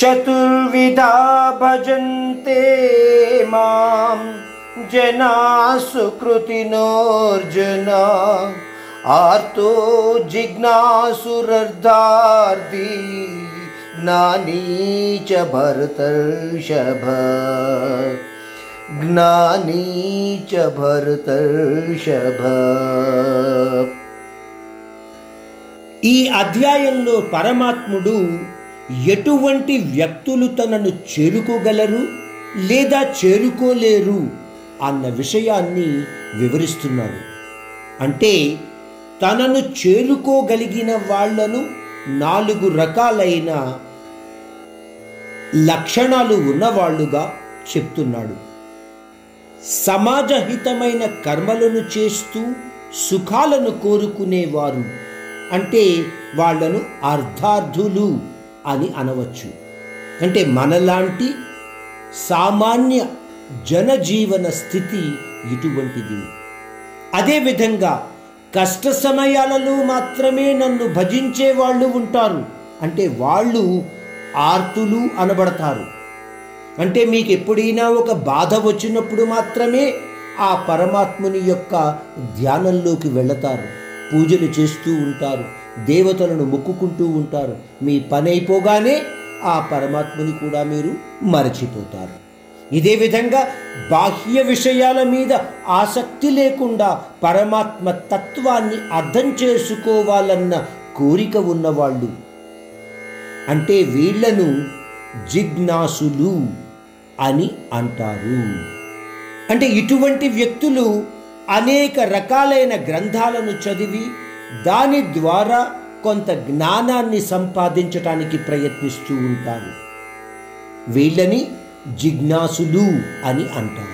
చతుర్విధా భజంతే మాం జనా సుకృతినోర్జున ఆర్తో జిజ్ఞాసురర్ధార్థి జ్ఞానీ చ భరతర్షభ జ్ఞానీ చ భరతర్షభ ఈ అధ్యాయంలో పరమాత్ముడు ఎటువంటి వ్యక్తులు తనను చేరుకోగలరు లేదా చేరుకోలేరు అన్న విషయాన్ని వివరిస్తున్నాడు. అంటే తనను చేరుకోగలిగిన వాళ్ళను నాలుగు రకాలైన లక్షణాలు ఉన్నవాళ్ళుగా చెప్తున్నాడు. సమాజహితమైన కర్మలను చేస్తూ సుఖాలను కోరుకునేవారు. అంటే వాళ్ళను అర్ధార్థులు. అని అనవచ్చు. అంటే మనలాంటి సామాన్య జనజీవన స్థితి ఇటువంటిది. అదేవిధంగా కష్ట సమయాలలో మాత్రమే నన్ను భజించే వాళ్ళు ఉంటారు. అంటే వాళ్ళు ఆర్తులు అనబడతారు. అంటే మీకు ఎప్పుడైనా ఒక బాధ వచ్చినప్పుడు మాత్రమే ఆ పరమాత్ముని యొక్క ధ్యానంలోకి వెళతారు. పూజలు చేస్తూ ఉంటారు. దేవతలను మొక్కుకుంటూ ఉంటారు. మీ పని అయిపోగానే ఆ పరమాత్ముని కూడా మీరు మరచిపోతారు. ఇదే విధంగా బాహ్య విషయాల మీద ఆసక్తి లేకుండా పరమాత్మ తత్వాన్ని అర్థం చేసుకోవాలన్న కోరిక ఉన్నవాళ్ళు. అంటే వీళ్ళను జిజ్ఞాసులు అని అంటారు. అంటే ఇటువంటి వ్యక్తులు అనేక రకాలైన గ్రంథాలను చదివి దాని ద్వారా కొంత జ్ఞానాన్ని సంపాదించటానికి ప్రయత్నిస్తూ ఉంటారు. వీళ్ళని జిజ్ఞాసులు అని అంటారు.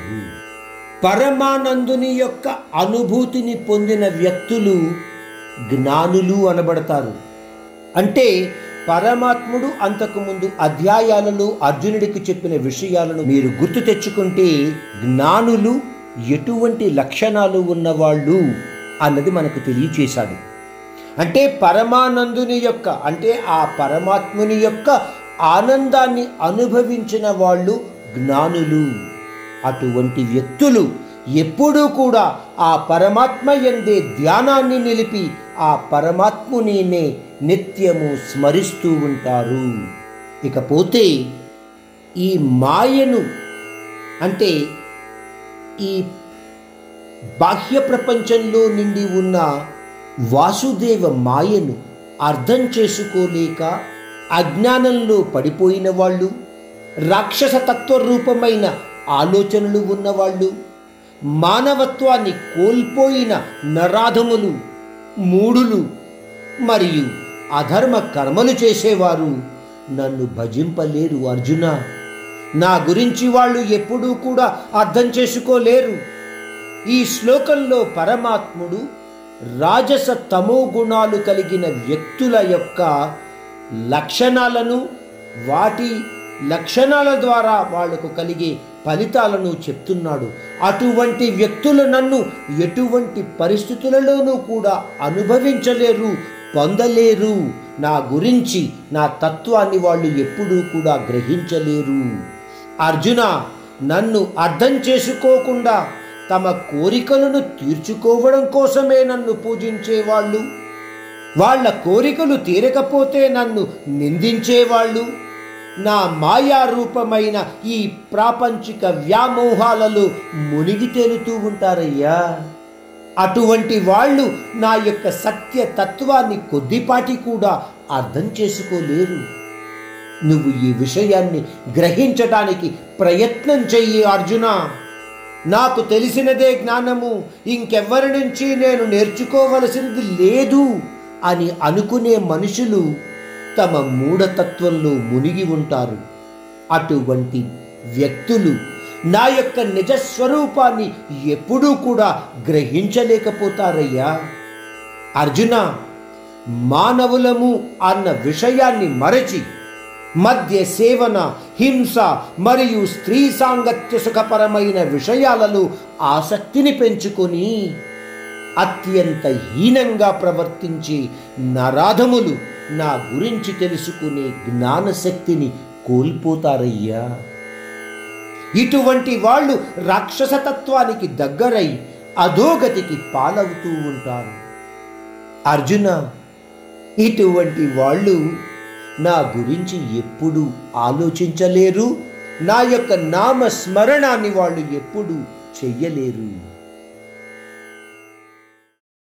పరమానందుని యొక్క అనుభూతిని పొందిన వ్యక్తులు జ్ఞానులు అనబడతారు. అంటే పరమాత్ముడు అంతకుముందు అధ్యాయాలలో అర్జునుడికి చెప్పిన విషయాలను మీరు గుర్తు తెచ్చుకుంటే జ్ఞానులు ఎటువంటి లక్షణాలు ఉన్నవాళ్ళు అన్నది మనకు తెలియచేశాడు. అంటే పరమానందుని యొక్క అంటే ఆ పరమాత్ముని యొక్క ఆనందాన్ని అనుభవించిన వాళ్ళు జ్ఞానులు. అటువంటి వ్యక్తులు ఎప్పుడూ కూడా ఆ పరమాత్మ ఎందే ధ్యానాన్ని నిలిపి ఆ పరమాత్మునినే నిత్యము స్మరిస్తూ ఉంటారు. ఇకపోతే ఈ మాయను అంటే ఈ బాహ్య ప్రపంచంలో నిండి ఉన్న వాసుదేవ మాయను అర్థం చేసుకోలేక అజ్ఞానంలో పడిపోయిన వాళ్ళు రాక్షస తత్వరూపమైన ఆలోచనలు ఉన్నవాళ్ళు మానవత్వాన్ని కోల్పోయిన నరాధములు మూడులు మరియు అధర్మ కర్మలు చేసేవారు నన్ను భజింపలేరు అర్జున. నా గురించి వాళ్ళు ఎప్పుడూ కూడా అర్థం చేసుకోలేరు. ఈ శ్లోకంలో పరమాత్ముడు రాజస తమో గుణాలు కలిగిన వ్యక్తుల యొక్క లక్షణాలను వాటి లక్షణాల ద్వారా వాళ్ళకు కలిగే ఫలితాలను చెప్తున్నాడు. అటువంటి వ్యక్తులు నన్ను ఎటువంటి పరిస్థితులలోనూ కూడా అనుభవించలేరు పొందలేరు. నా గురించి నా తత్వాన్ని వాళ్ళు ఎప్పుడూ కూడా గ్రహించలేరు. అర్జున నన్ను అర్థం చేసుకోకుండా తమ కోరికలను తీర్చుకోవడం కోసమే నన్ను పూజించేవాళ్ళు. వాళ్ళ కోరికలు తీరకపోతే నన్ను నిందించేవాళ్ళు. నా మాయారూపమైన ఈ ప్రాపంచిక వ్యామోహాలలో మునిగి తేలుతూ ఉంటారయ్యా. అటువంటి వాళ్ళు నా యొక్క సత్య తత్వాన్ని కొద్దిపాటి కూడా అర్థం చేసుకోలేరు. నువ్వు ఈ విషయాన్ని గ్రహించడానికి ప్రయత్నం చెయ్యి అర్జున. నాకు తెలిసినదే జ్ఞానము. ఇంకెవ్వరి నుంచి నేను నేర్చుకోవలసింది లేదు అని అనుకునే మనుషులు తమ మూఢతత్వంలో మునిగి ఉంటారు. అటువంటి వ్యక్తులు నా యొక్క నిజస్వరూపాన్ని ఎప్పుడూ కూడా గ్రహించలేకపోతారయ్యా. అర్జున మానవులము అన్న విషయాన్ని మరచి మధ్య సేవన హింస మరియు స్త్రీ సాంగత్య సుఖపరమైన విషయాలలో ఆసక్తిని పెంచుకొని అత్యంత హీనంగా ప్రవర్తించే నరాధములు నా గురించి తెలుసుకునే జ్ఞానశక్తిని కోల్పోతారయ్యా. ఇటువంటి వాళ్ళు రాక్షసతత్వానికి దగ్గరై అధోగతికి పాలవుతూ ఉంటారు. అర్జున ఇటువంటి వాళ్ళు నా గురించి ఎప్పుడు ఆలోచించలేరు. నా యొక్క నామస్మరణాన్ని వాళ్ళు ఎప్పుడు చెయ్యలేరు.